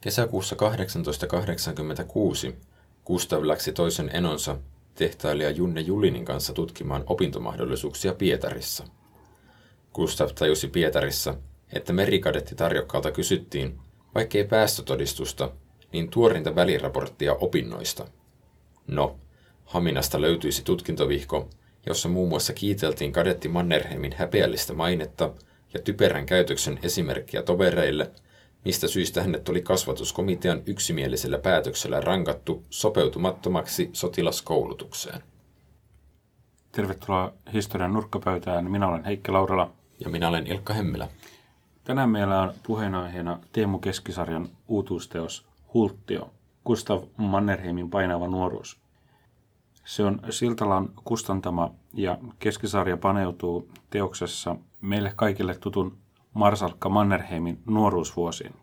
Kesäkuussa 1886 Gustav läksi toisen enonsa tehtailija Junne Julinin kanssa tutkimaan opintomahdollisuuksia Pietarissa. Gustav tajusi Pietarissa, että merikadetti tarjokkaalta kysyttiin, vaikkei päästötodistusta, niin tuorinta väliraporttia opinnoista. No, Haminasta löytyisi tutkintovihko, jossa muun muassa kiiteltiin kadetti Mannerheimin häpeällistä mainetta ja typerän käytöksen esimerkkiä tovereille, mistä syystä hänet oli kasvatuskomitean yksimielisellä päätöksellä rankattu sopeutumattomaksi sotilaskoulutukseen. Tervetuloa historian nurkkapöytään. Minä olen Heikki Laurala. Ja minä olen Ilkka Hemmilä. Tänään meillä on puheenaiheena Teemu Keskisarjan uutuusteos Hulttio, Gustav Mannerheimin painava nuoruus. Se on Siltalan kustantama ja Keskisarja paneutuu teoksessa meille kaikille tutun Marsalkka Mannerheimin nuoruusvuosiin.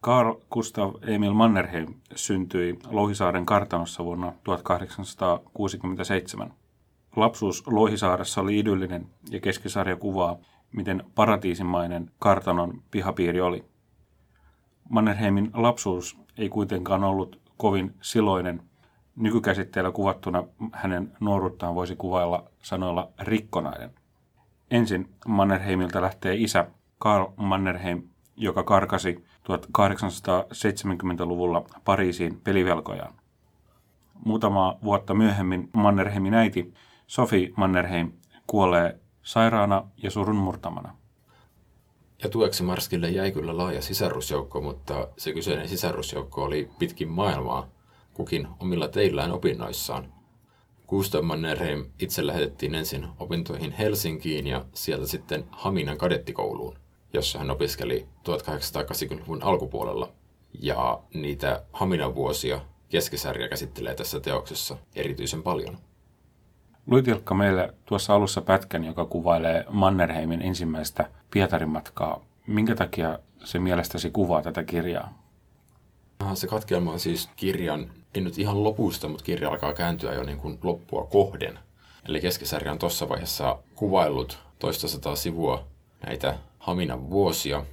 Karl Gustav Emil Mannerheim syntyi Lohisaaren kartanossa vuonna 1867. Lapsuus Lohisaaressa oli idyllinen ja keskisarja kuvaa, miten paratiisimainen kartanon pihapiiri oli. Mannerheimin lapsuus ei kuitenkaan ollut kovin siloinen. Nykykäsitteellä kuvattuna hänen nuoruuttaan voisi kuvailla sanoilla rikkonainen. Ensin Mannerheimilta lähtee isä Karl Mannerheim, joka karkasi 1870-luvulla Pariisiin pelivelkojaan. Muutama vuotta myöhemmin Mannerheimin äiti Sophie Mannerheim kuolee sairaana ja surunmurtamana. Ja tueksi Marskille jäi kyllä laaja sisarusjoukko, mutta se kyseinen sisarusjoukko oli pitkin maailmaa, kukin omilla teillään opinnoissaan. Gustav Mannerheim itse lähetettiin ensin opintoihin Helsinkiin ja sieltä sitten Haminan kadettikouluun, jossa hän opiskeli 1880-luvun alkupuolella. Ja niitä Haminan vuosia keskisarja käsittelee tässä teoksessa erityisen paljon. Luitilkka meille tuossa alussa pätkän, joka kuvailee Mannerheimin ensimmäistä Pietarin matkaa. Minkä takia se mielestäsi kuvaa tätä kirjaa? Se katkelma on siis kirjan, ei nyt ihan lopusta, mutta kirja alkaa kääntyä jo niin kuin loppua kohden. Eli keskisarja on tuossa vaiheessa kuvaillut toista sataa sivua näitä Haminan vuosia,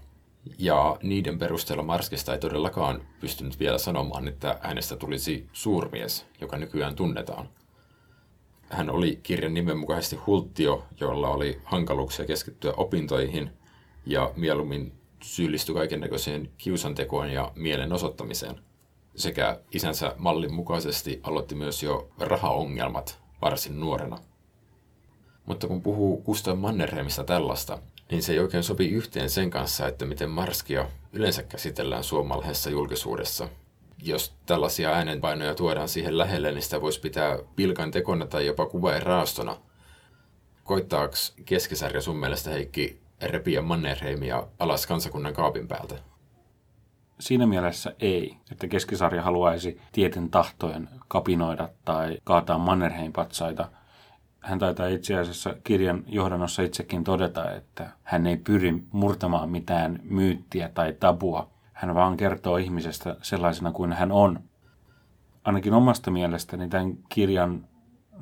ja niiden perusteella Marskista ei todellakaan pystynyt vielä sanomaan, että hänestä tulisi suurmies, joka nykyään tunnetaan – hän oli kirjan nimen mukaisesti hulttio, jolla oli hankaluuksia keskittyä opintoihin ja mieluummin syyllistyi kaikennäköiseen kiusantekoon ja mielen osoittamiseen. Sekä isänsä mallin mukaisesti aloitti myös jo rahaongelmat varsin nuorena. Mutta kun puhuu Gustav Mannerheimista tällaista, niin se ei oikein sopi yhteen sen kanssa, että miten Marskia yleensä käsitellään suomalaisessa julkisuudessa – jos tällaisia äänenpainoja tuodaan siihen lähelle, niin sitä voisi pitää pilkan tekona tai jopa raastona. Koittaako keskisarja sun mielestä Heikki repiä Mannerheimia alas kansakunnan kaapin päältä? Siinä mielessä ei, että keskisarja haluaisi tieten tahtojen kapinoida tai kaataa Mannerheim-patsaita. Hän taitaa itse asiassa kirjan johdannossa itsekin todeta, että hän ei pyri murtamaan mitään myyttiä tai tabua, hän vaan kertoo ihmisestä sellaisena kuin hän on. Ainakin omasta mielestäni tämän kirjan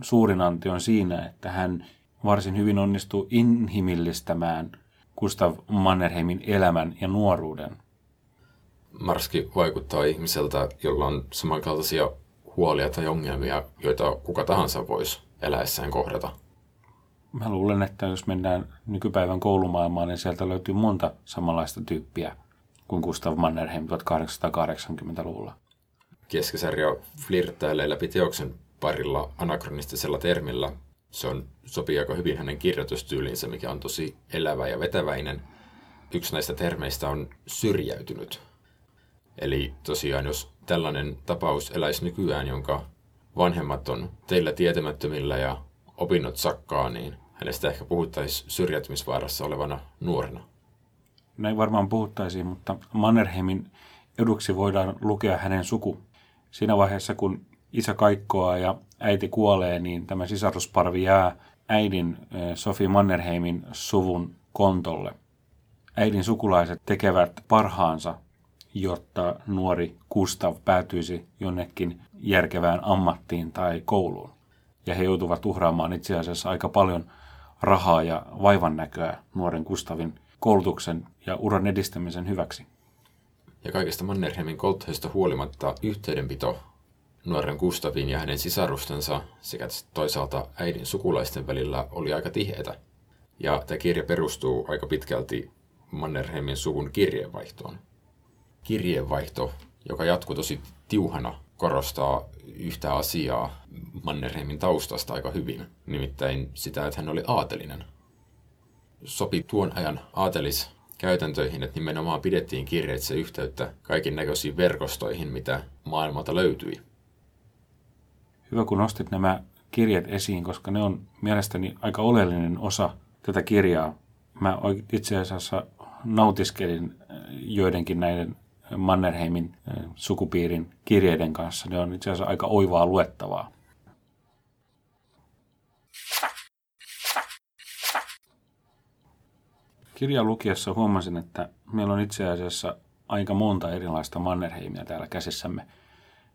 suurin anti on siinä, että hän varsin hyvin onnistuu inhimillistämään Gustav Mannerheimin elämän ja nuoruuden. Marski vaikuttaa ihmiseltä, jolla on samankaltaisia huolia tai ongelmia, joita kuka tahansa voisi eläessään kohdata. Mä luulen, että jos mennään nykypäivän koulumaailmaan, niin sieltä löytyy monta samanlaista tyyppiä kuin Gustav Mannerheim 1880-luvulla. Keskisarja flirttailee läpi teoksen parilla anakronistisella termillä. Se on, sopii aika hyvin hänen kirjoitustyyliinsä, mikä on tosi elävä ja vetäväinen. Yksi näistä termeistä on syrjäytynyt. Eli tosiaan, jos tällainen tapaus eläisi nykyään, jonka vanhemmat on teillä tietämättömillä ja opinnot sakkaa, niin hänestä ehkä puhuttaisiin syrjäytymisvaarassa olevana nuorena näin varmaan puhuttaisiin, mutta Mannerheimin eduksi voidaan lukea hänen suku. Siinä vaiheessa, kun isä kaikkoaa ja äiti kuolee, niin tämä sisarusparvi jää äidin Sofi Mannerheimin suvun kontolle. Äidin sukulaiset tekevät parhaansa, jotta nuori Gustav päätyisi jonnekin järkevään ammattiin tai kouluun. Ja he joutuvat uhraamaan itse asiassa aika paljon rahaa ja vaivan näköä nuoren Gustavin koulutuksen ja uran edistämisen hyväksi. Ja kaikesta Mannerheimin kolttoista huolimatta yhteydenpito nuoren Gustavin ja hänen sisarustensa sekä toisaalta äidin sukulaisten välillä oli aika tiheitä. Ja tämä kirja perustuu aika pitkälti Mannerheimin suvun kirjeenvaihtoon. Kirjeenvaihto, joka jatkuu tosi tiuhana, korostaa yhtä asiaa Mannerheimin taustasta aika hyvin, nimittäin sitä, että hän oli aatelinen. Sopi tuon ajan aatelis käytäntöihin, että nimenomaan pidettiin kirjeitse yhteyttä kaikin näköisiin verkostoihin, mitä maailmalta löytyi. Hyvä, kun nostit nämä kirjat esiin, koska ne on mielestäni aika oleellinen osa tätä kirjaa. Mä itse asiassa nautiskelin äh, joidenkin näiden Mannerheimin äh, sukupiirin kirjeiden kanssa. Ne on itse asiassa aika oivaa luettavaa. Kirjan lukiessa huomasin, että meillä on itse asiassa aika monta erilaista Mannerheimia täällä käsissämme.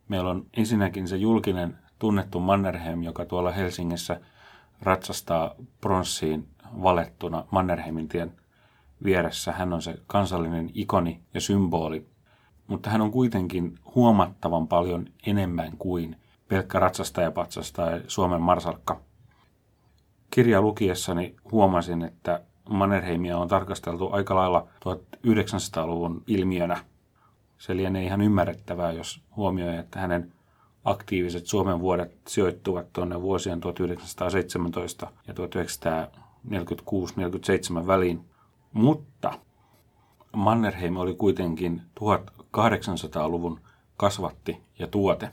Meillä on ensinnäkin se julkinen tunnettu Mannerheim, joka tuolla Helsingissä ratsastaa pronssiin valettuna Mannerheimin tien vieressä. Hän on se kansallinen ikoni ja symboli, mutta hän on kuitenkin huomattavan paljon enemmän kuin pelkkä ratsastajapatsas tai Suomen marsalkka. Kirja lukiessani huomasin, että Mannerheimia on tarkasteltu aika lailla 1900-luvun ilmiönä. Se lienee ihan ymmärrettävää, jos huomioi, että hänen aktiiviset Suomen vuodet sijoittuvat tuonne vuosien 1917 ja 1946-47 väliin. Mutta Mannerheim oli kuitenkin 1800-luvun kasvatti ja tuote.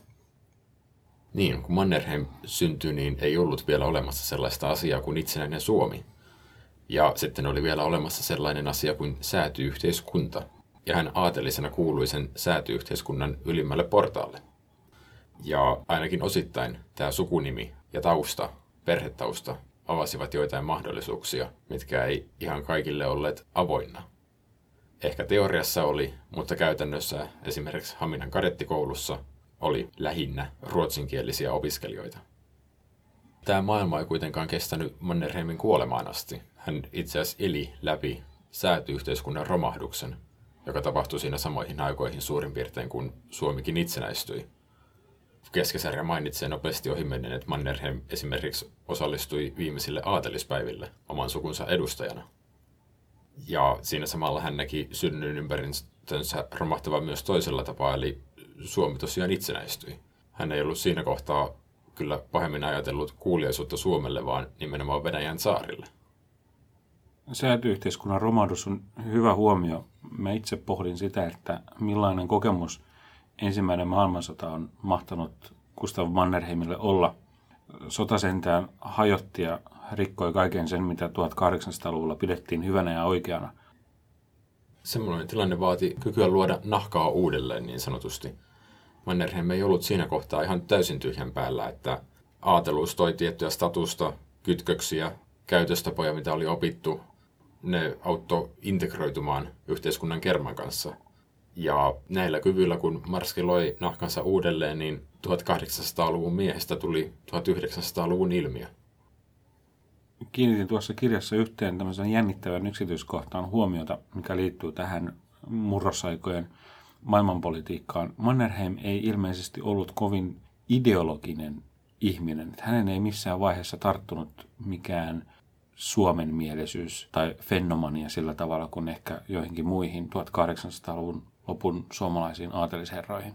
Niin, kun Mannerheim syntyi, niin ei ollut vielä olemassa sellaista asiaa kuin itsenäinen Suomi. Ja sitten oli vielä olemassa sellainen asia kuin säätyyhteiskunta. Ja hän aatelisena kuului sen säätyyhteiskunnan ylimmälle portaalle. Ja ainakin osittain tämä sukunimi ja tausta, perhetausta, avasivat joitain mahdollisuuksia, mitkä ei ihan kaikille olleet avoinna. Ehkä teoriassa oli, mutta käytännössä esimerkiksi Haminan kadettikoulussa oli lähinnä ruotsinkielisiä opiskelijoita. Tämä maailma ei kuitenkaan kestänyt Mannerheimin kuolemaan asti. Hän itse asiassa eli läpi säätyyhteiskunnan romahduksen, joka tapahtui siinä samoihin aikoihin suurin piirtein kuin Suomikin itsenäistyi. Keskisarja mainitsee nopeasti ohimennen, että Mannerheim esimerkiksi osallistui viimeisille aatelispäiville oman sukunsa edustajana. Ja siinä samalla hän näki synnyin ympäristönsä romahtava myös toisella tapaa, eli Suomi tosiaan itsenäistyi. Hän ei ollut siinä kohtaa kyllä pahemmin ajatellut kuuliaisuutta Suomelle, vaan nimenomaan Venäjän saarille. Säätyyhteiskunnan romahdus on hyvä huomio. Mä itse pohdin sitä, että millainen kokemus ensimmäinen maailmansota on mahtanut Gustav Mannerheimille olla. Sota sentään hajotti ja rikkoi kaiken sen, mitä 1800-luvulla pidettiin hyvänä ja oikeana. Semmoinen tilanne vaati kykyä luoda nahkaa uudelleen niin sanotusti. Mannerheim ei ollut siinä kohtaa ihan täysin tyhjän päällä, että aateluus toi tiettyä statusta, kytköksiä, käytöstapoja, mitä oli opittu. Ne auttoi integroitumaan yhteiskunnan kerman kanssa. Ja näillä kyvyillä, kun Marski loi nahkansa uudelleen, niin 1800-luvun miehestä tuli 1900-luvun ilmiö. Kiinnitin tuossa kirjassa yhteen tämmöisen jännittävän yksityiskohtaan huomiota, mikä liittyy tähän murrosaikojen maailmanpolitiikkaan. Mannerheim ei ilmeisesti ollut kovin ideologinen ihminen. Hänen ei missään vaiheessa tarttunut mikään Suomen mielisyys tai fenomania sillä tavalla kuin ehkä joihinkin muihin 1800-luvun lopun suomalaisiin aatelisherroihin.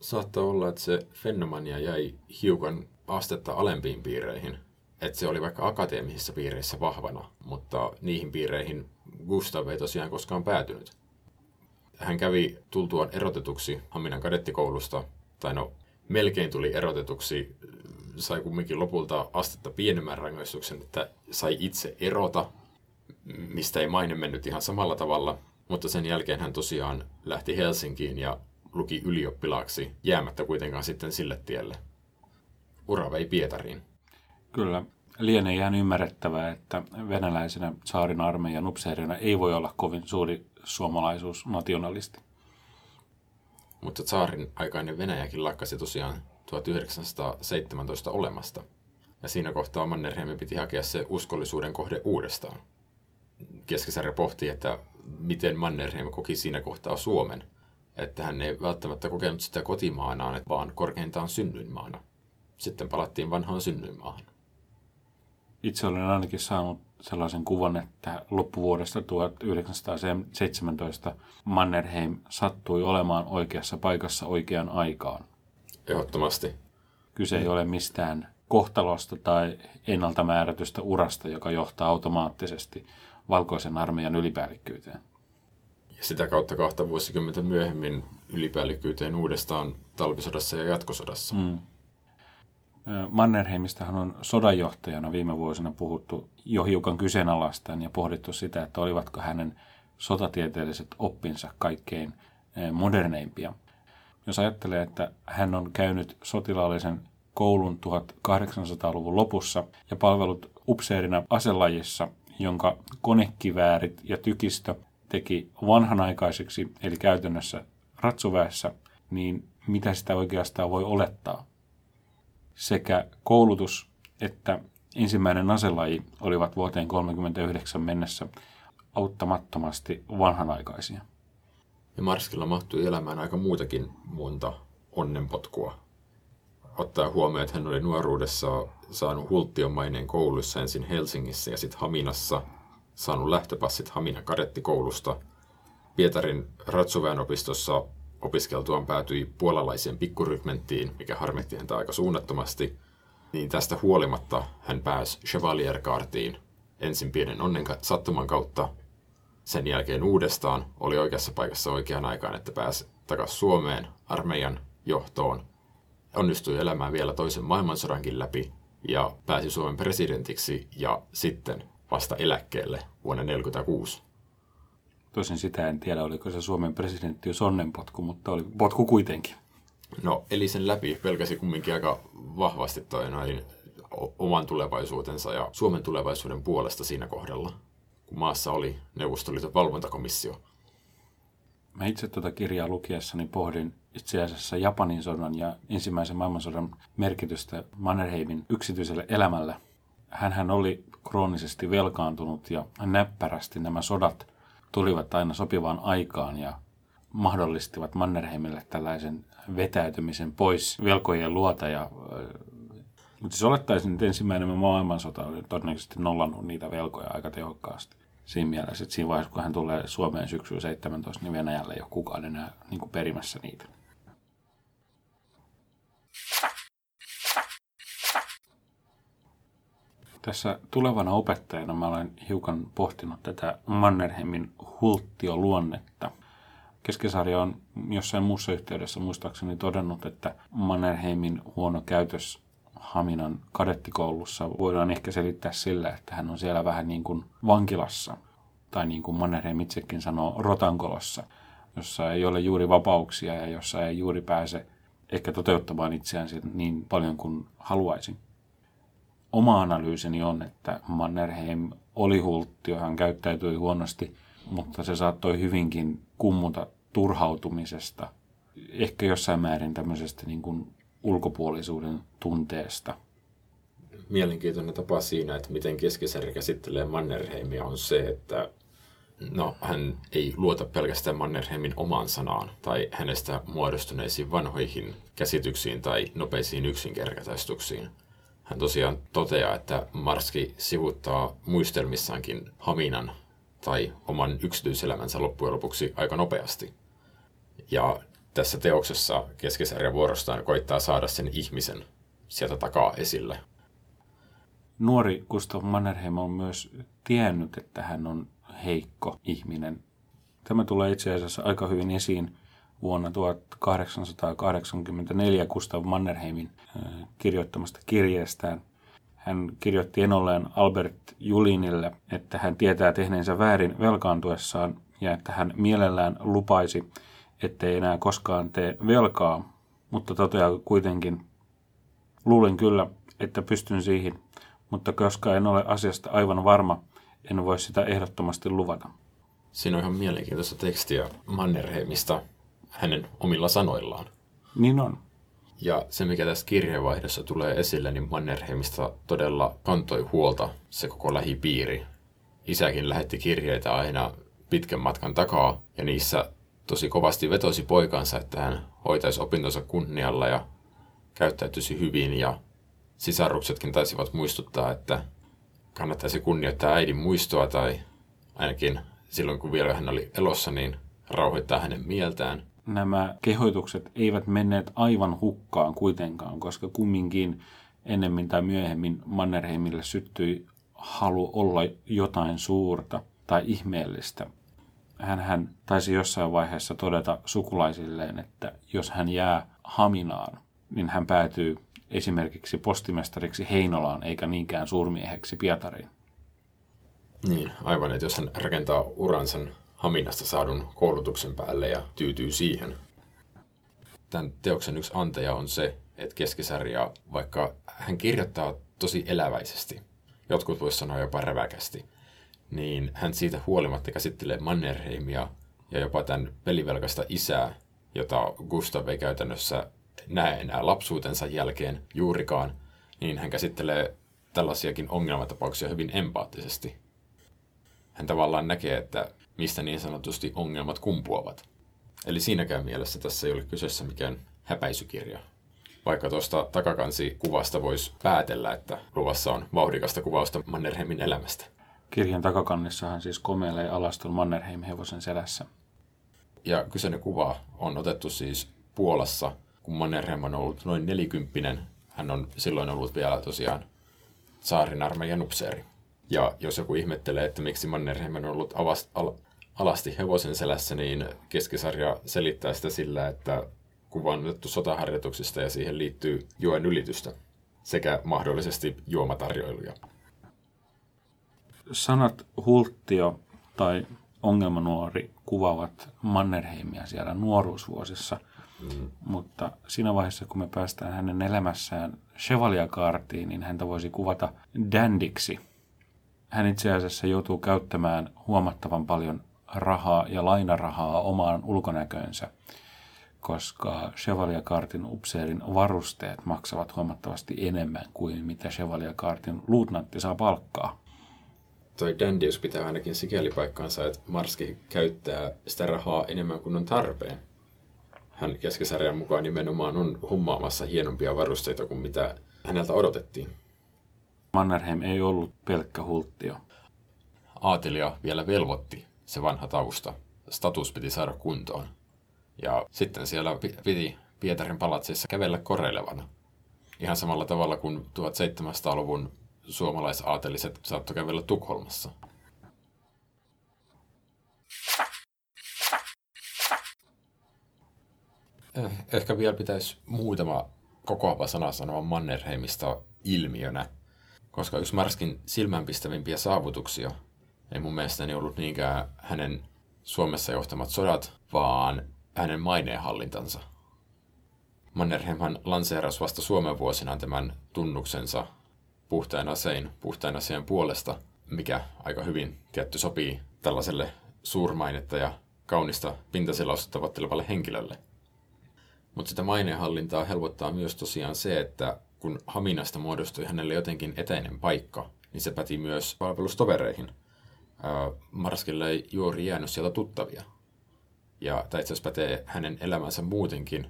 Saattaa olla, että se fenomania jäi hiukan astetta alempiin piireihin. Että se oli vaikka akateemisissa piireissä vahvana, mutta niihin piireihin Gustav ei tosiaan koskaan päätynyt. Hän kävi tultuaan erotetuksi Haminan kadettikoulusta, tai no melkein tuli erotetuksi, sai kumminkin lopulta astetta pienemmän rangaistuksen, että sai itse erota, mistä ei maine mennyt ihan samalla tavalla, mutta sen jälkeen hän tosiaan lähti Helsinkiin ja luki ylioppilaaksi, jäämättä kuitenkaan sitten sille tielle. Ura vei Pietariin. Kyllä. Lienee ihan ymmärrettävää, että venäläisenä saarin armeijan upseerina ei voi olla kovin suuri suomalaisuus nationalisti. Mutta saarin aikainen Venäjäkin lakkasi tosiaan 1917 olemasta. Ja siinä kohtaa Mannerheim piti hakea se uskollisuuden kohde uudestaan. Keskisarja pohti, että miten Mannerheim koki siinä kohtaa Suomen. Että hän ei välttämättä kokenut sitä kotimaanaan, vaan korkeintaan synnyinmaana. Sitten palattiin vanhaan synnyinmaahan. Itse olen ainakin saanut sellaisen kuvan, että loppuvuodesta 1917 Mannerheim sattui olemaan oikeassa paikassa oikeaan aikaan. Ehdottomasti. Kyse ei ole mistään kohtalosta tai ennalta määrätystä urasta, joka johtaa automaattisesti valkoisen armeijan ylipäällikkyyteen. Ja sitä kautta kahta vuosikymmentä myöhemmin ylipäällikkyyteen uudestaan talvisodassa ja jatkosodassa. Mm. Mannerheimistahan on sodanjohtajana viime vuosina puhuttu jo hiukan kyseenalaistaan ja pohdittu sitä, että olivatko hänen sotatieteelliset oppinsa kaikkein moderneimpia. Jos ajattelee, että hän on käynyt sotilaallisen koulun 1800-luvun lopussa ja palvelut upseerina aselajissa, jonka konekiväärit ja tykistö teki vanhanaikaiseksi, eli käytännössä ratsuväessä, niin mitä sitä oikeastaan voi olettaa? Sekä koulutus että ensimmäinen aselaji olivat vuoteen 1939 mennessä auttamattomasti vanhanaikaisia. Ja Marskilla mahtui elämään aika muutakin monta onnenpotkua. Ottaa huomioon, että hän oli nuoruudessa saanut hultion maineen kouluissa ensin Helsingissä ja sitten Haminassa, saanut lähtöpassit Haminan kadettikoulusta. Pietarin Ratsuväenopistossa opiskeltuaan päätyi puolalaiseen pikkurykmenttiin, mikä harmitti häntä aika suunnattomasti. Niin tästä huolimatta hän pääsi Chevalier Kartiin ensin pienen onnen sattuman kautta, sen jälkeen uudestaan oli oikeassa paikassa oikeaan aikaan, että pääsi takaisin Suomeen armeijan johtoon. Onnistui elämään vielä toisen maailmansodankin läpi ja pääsi Suomen presidentiksi ja sitten vasta eläkkeelle vuonna 1946. Tosin sitä en tiedä, oliko se Suomen presidentti jo sonnenpotku, mutta oli potku kuitenkin. No, eli sen läpi pelkäsi kumminkin aika vahvasti toi noin oman tulevaisuutensa ja Suomen tulevaisuuden puolesta siinä kohdalla, kun maassa oli Neuvostoliiton valvontakomissio. Mä itse tuota kirjaa lukiessani pohdin itse asiassa Japanin sodan ja ensimmäisen maailmansodan merkitystä Mannerheimin yksityiselle elämälle. Hänhän oli kroonisesti velkaantunut ja näppärästi nämä sodat tulivat aina sopivaan aikaan ja mahdollistivat Mannerheimille tällaisen vetäytymisen pois velkojen luota. Ja, mutta siis olettaisin, että ensimmäinen maailmansota oli todennäköisesti nollannut niitä velkoja aika tehokkaasti. Siinä mielessä, että siinä vaiheessa, kun hän tulee Suomeen syksyllä 17, niin Venäjällä ei ole kukaan enää niin kuin perimässä niitä. Tässä tulevana opettajana mä olen hiukan pohtinut tätä Mannerheimin hulttioluonnetta. Keskisarja on jossain muussa yhteydessä muistaakseni todennut, että Mannerheimin huono käytös Haminan kadettikoulussa voidaan ehkä selittää sillä, että hän on siellä vähän niin kuin vankilassa, tai niin kuin Mannerheim itsekin sanoo, rotankolossa, jossa ei ole juuri vapauksia ja jossa ei juuri pääse ehkä toteuttamaan itseään niin paljon kuin haluaisin oma analyysini on, että Mannerheim oli hultti, hän käyttäytyi huonosti, mutta se saattoi hyvinkin kummuta turhautumisesta, ehkä jossain määrin tämmöisestä niin kuin ulkopuolisuuden tunteesta. Mielenkiintoinen tapa siinä, että miten keskisarja käsittelee Mannerheimia on se, että no, hän ei luota pelkästään Mannerheimin omaan sanaan tai hänestä muodostuneisiin vanhoihin käsityksiin tai nopeisiin yksinkertaistuksiin – hän tosiaan toteaa, että Marski sivuttaa muistelmissaankin Haminan tai oman yksityiselämänsä loppujen lopuksi aika nopeasti. Ja tässä teoksessa keskisarja vuorostaan koittaa saada sen ihmisen sieltä takaa esille. Nuori Gustav Mannerheim on myös tiennyt, että hän on heikko ihminen. Tämä tulee itse asiassa aika hyvin esiin vuonna 1884 Gustav Mannerheimin kirjoittamasta kirjeestään. Hän kirjoitti enolleen Albert Julinille, että hän tietää tehneensä väärin velkaantuessaan ja että hän mielellään lupaisi, ettei enää koskaan tee velkaa, mutta toteaa kuitenkin, luulen kyllä, että pystyn siihen, mutta koska en ole asiasta aivan varma, en voi sitä ehdottomasti luvata. Siinä on ihan mielenkiintoista tekstiä Mannerheimista hänen omilla sanoillaan. Niin on. Ja se, mikä tässä kirjeenvaihdossa tulee esille, niin Mannerheimista todella kantoi huolta se koko lähipiiri. Isäkin lähetti kirjeitä aina pitkän matkan takaa, ja niissä tosi kovasti vetosi poikansa, että hän hoitaisi opintonsa kunnialla ja käyttäytyisi hyvin, ja sisaruksetkin taisivat muistuttaa, että kannattaisi kunnioittaa äidin muistoa, tai ainakin silloin kun vielä hän oli elossa, niin rauhoittaa hänen mieltään. Nämä kehoitukset eivät menneet aivan hukkaan kuitenkaan, koska kumminkin ennemmin tai myöhemmin Mannerheimille syttyi halu olla jotain suurta tai ihmeellistä. Hän, hän taisi jossain vaiheessa todeta sukulaisilleen, että jos hän jää Haminaan, niin hän päätyy esimerkiksi postimestariksi Heinolaan eikä niinkään suurmieheksi Pietariin. Niin, aivan, että jos hän rakentaa uransa Haminasta saadun koulutuksen päälle ja tyytyy siihen. Tämän teoksen yksi antaja on se, että keskisarja, vaikka hän kirjoittaa tosi eläväisesti, jotkut voisivat sanoa jopa räväkästi, niin hän siitä huolimatta käsittelee Mannerheimia ja jopa tämän pelivelkaista isää, jota Gustav ei käytännössä näe enää lapsuutensa jälkeen juurikaan, niin hän käsittelee tällaisiakin ongelmatapauksia hyvin empaattisesti. Hän tavallaan näkee, että mistä niin sanotusti ongelmat kumpuavat. Eli siinäkään mielessä tässä ei ole kyseessä mikään häpäisykirja. Vaikka tuosta takakanssikuvasta voisi päätellä, että luvassa on vauhdikasta kuvausta Mannerheimin elämästä. Kirjan takakannissahan siis komeilee alaston Mannerheim hevosen selässä. Ja kyseinen kuva on otettu siis Puolassa, kun Mannerheim on ollut noin nelikymppinen. Hän on silloin ollut vielä tosiaan saarin armeijan upseeri. Ja jos joku ihmettelee, että miksi Mannerheim on ollut avast, al, alasti hevosen selässä, niin keskisarja selittää sitä sillä, että kuva on otettu sotaharjoituksista ja siihen liittyy joen ylitystä sekä mahdollisesti juomatarjoiluja. Sanat hulttio tai ongelmanuori kuvaavat Mannerheimia siellä nuoruusvuosissa, mm. mutta siinä vaiheessa, kun me päästään hänen elämässään Chevalier-kaartiin, niin häntä voisi kuvata dandiksi. Hän itse asiassa joutuu käyttämään huomattavan paljon rahaa ja lainarahaa omaan ulkonäköönsä, koska Chevalier-kaartin upseerin varusteet maksavat huomattavasti enemmän kuin mitä Chevalier-kaartin luutnantti saa palkkaa. Toi Dandius pitää ainakin sikäli paikkaansa, että Marski käyttää sitä rahaa enemmän kuin on tarpeen. Hän keskisarjan mukaan nimenomaan on hummaamassa hienompia varusteita kuin mitä häneltä odotettiin. Mannerheim ei ollut pelkkä hulttio. Aatelia vielä velvoitti se vanha tausta. Status piti saada kuntoon. Ja sitten siellä piti Pietarin palatsissa kävellä koreilevana. Ihan samalla tavalla kuin 1700-luvun suomalaisaateliset saattoi kävellä Tukholmassa. Eh, ehkä vielä pitäisi muutama kokoava sana sanoa Mannerheimista ilmiönä, koska yksi Marskin silmänpistävimpiä saavutuksia ei mun mielestäni ollut niinkään hänen Suomessa johtamat sodat, vaan hänen maineenhallintansa. Mannerheimhan lanseerasi vasta Suomen vuosina tämän tunnuksensa puhtain asein, puhtain aseen puolesta, mikä aika hyvin tietty sopii tällaiselle suurmainetta ja kaunista pintasilausta tavoittelevalle henkilölle. Mutta sitä maineenhallintaa helpottaa myös tosiaan se, että kun Haminasta muodostui hänelle jotenkin etäinen paikka, niin se päti myös palvelustovereihin. Marskille ei juuri jäänyt sieltä tuttavia. Ja tämä itse asiassa pätee hänen elämänsä muutenkin,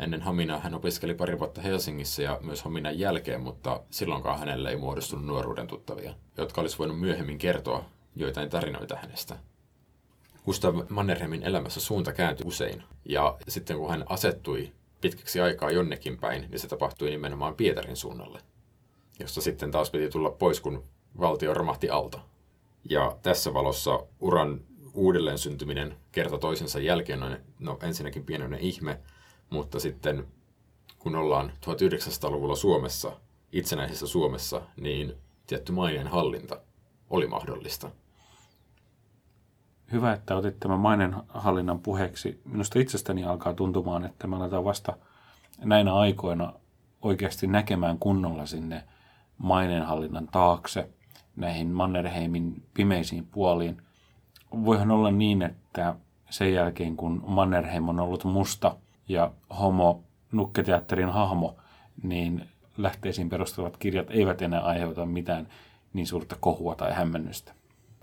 Ennen Haminaa hän opiskeli pari vuotta Helsingissä ja myös Haminan jälkeen, mutta silloinkaan hänelle ei muodostunut nuoruuden tuttavia, jotka olisi voinut myöhemmin kertoa joitain tarinoita hänestä. Gustav Mannerheimin elämässä suunta kääntyi usein, ja sitten kun hän asettui pitkäksi aikaa jonnekin päin, niin se tapahtui nimenomaan Pietarin suunnalle, josta sitten taas piti tulla pois, kun valtio romahti alta. Ja tässä valossa uran uudelleen syntyminen kerta toisensa jälkeen on no, ensinnäkin pienoinen ihme, mutta sitten kun ollaan 1900-luvulla Suomessa, itsenäisessä Suomessa, niin tietty maineen hallinta oli mahdollista. Hyvä, että otit tämän maineenhallinnan puheeksi. Minusta itsestäni alkaa tuntumaan, että me aletaan vasta näinä aikoina oikeasti näkemään kunnolla sinne maineenhallinnan taakse, näihin Mannerheimin pimeisiin puoliin. Voihan olla niin, että sen jälkeen kun Mannerheim on ollut musta ja homo nukketeatterin hahmo, niin lähteisiin perustuvat kirjat eivät enää aiheuta mitään niin suurta kohua tai hämmennystä.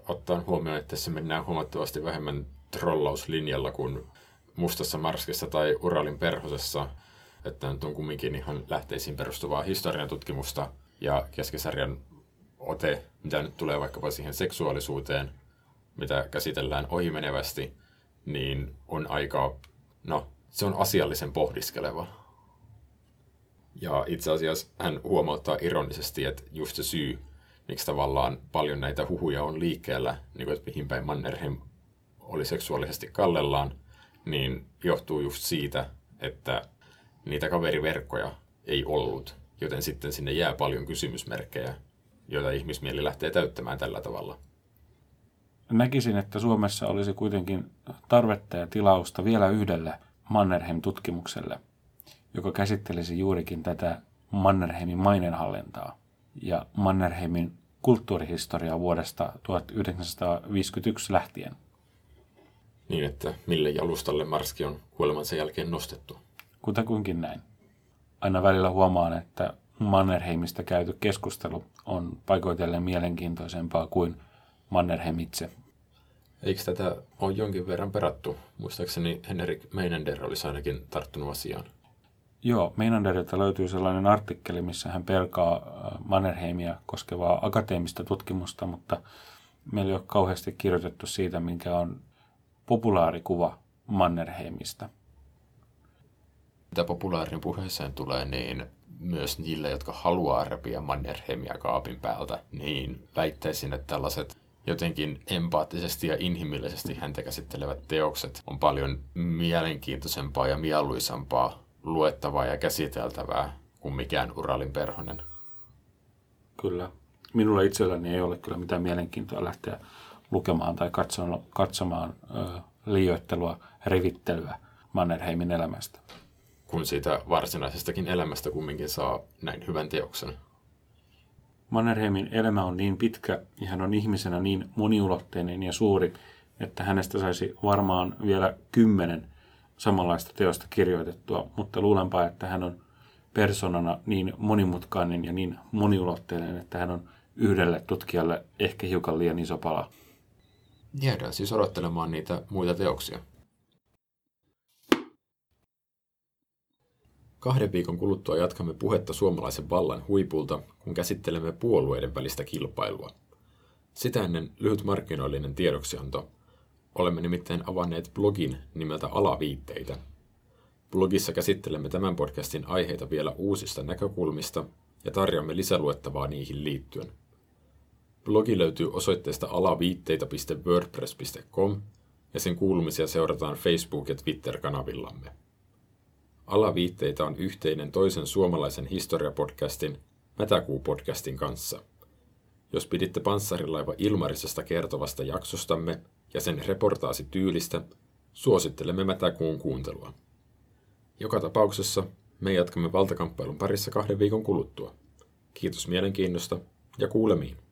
ottaen huomioon, että tässä mennään huomattavasti vähemmän trollauslinjalla kuin Mustassa Marskissa tai Uralin perhosessa, että nyt on kumminkin ihan lähteisiin perustuvaa historian tutkimusta ja keskisarjan ote, mitä nyt tulee vaikkapa siihen seksuaalisuuteen, mitä käsitellään ohimenevästi, niin on aika, no, se on asiallisen pohdiskeleva. Ja itse asiassa hän huomauttaa ironisesti, että just se syy, miksi tavallaan paljon näitä huhuja on liikkeellä, niin kuin, että mihin päin Mannerheim oli seksuaalisesti kallellaan, niin johtuu just siitä, että niitä kaveriverkkoja ei ollut, joten sitten sinne jää paljon kysymysmerkkejä, joita ihmismieli lähtee täyttämään tällä tavalla. Näkisin, että Suomessa olisi kuitenkin tarvetta ja tilausta vielä yhdelle Mannerheim-tutkimukselle, joka käsittelisi juurikin tätä Mannerheimin mainenhallintaa ja Mannerheimin kulttuurihistoriaa vuodesta 1951 lähtien. Niin, että mille jalustalle Marski on kuolemansa jälkeen nostettu. Kutakuinkin näin. Aina välillä huomaan, että Mannerheimista käyty keskustelu on paikoitellen mielenkiintoisempaa kuin Mannerheim itse. Eikö tätä ole jonkin verran perattu? Muistaakseni Henrik Meinander olisi ainakin tarttunut asiaan. Joo, Meinanderilta löytyy sellainen artikkeli, missä hän pelkaa äh, Mannerheimia koskevaa akateemista tutkimusta, mutta meillä ei ole kauheasti kirjoitettu siitä, minkä on populaarikuva Mannerheimista. Mitä populaarin puheeseen tulee, niin myös niille, jotka haluaa repiä Mannerheimia kaapin päältä, niin väittäisin, että tällaiset jotenkin empaattisesti ja inhimillisesti häntä käsittelevät teokset on paljon mielenkiintoisempaa ja mieluisampaa luettavaa ja käsiteltävää kuin mikään Uralin perhonen. Kyllä. Minulla itselläni ei ole kyllä mitään mielenkiintoa lähteä lukemaan tai katsomaan, katsomaan ö, liioittelua, rivittelyä Mannerheimin elämästä. Kun siitä varsinaisestakin elämästä kumminkin saa näin hyvän teoksen. Mannerheimin elämä on niin pitkä ja hän on ihmisenä niin moniulotteinen ja suuri, että hänestä saisi varmaan vielä kymmenen samanlaista teosta kirjoitettua, mutta luulenpa, että hän on persoonana niin monimutkainen ja niin moniulotteinen, että hän on yhdelle tutkijalle ehkä hiukan liian iso pala. Jäädään siis odottelemaan niitä muita teoksia. Kahden viikon kuluttua jatkamme puhetta suomalaisen vallan huipulta, kun käsittelemme puolueiden välistä kilpailua. Sitä ennen lyhyt markkinoillinen tiedoksianto. Olemme nimittäin avanneet blogin nimeltä Alaviitteitä. Blogissa käsittelemme tämän podcastin aiheita vielä uusista näkökulmista ja tarjoamme lisäluettavaa niihin liittyen. Blogi löytyy osoitteesta alaviitteita.wordpress.com ja sen kuulumisia seurataan Facebook- ja Twitter-kanavillamme. Alaviitteitä on yhteinen toisen suomalaisen historiapodcastin, Mätäkuu-podcastin kanssa. Jos piditte panssarilaiva Ilmarisesta kertovasta jaksostamme ja sen reportaasi tyylistä, suosittelemme Mätäkuun kuuntelua. Joka tapauksessa me jatkamme valtakamppailun parissa kahden viikon kuluttua. Kiitos mielenkiinnosta ja kuulemiin.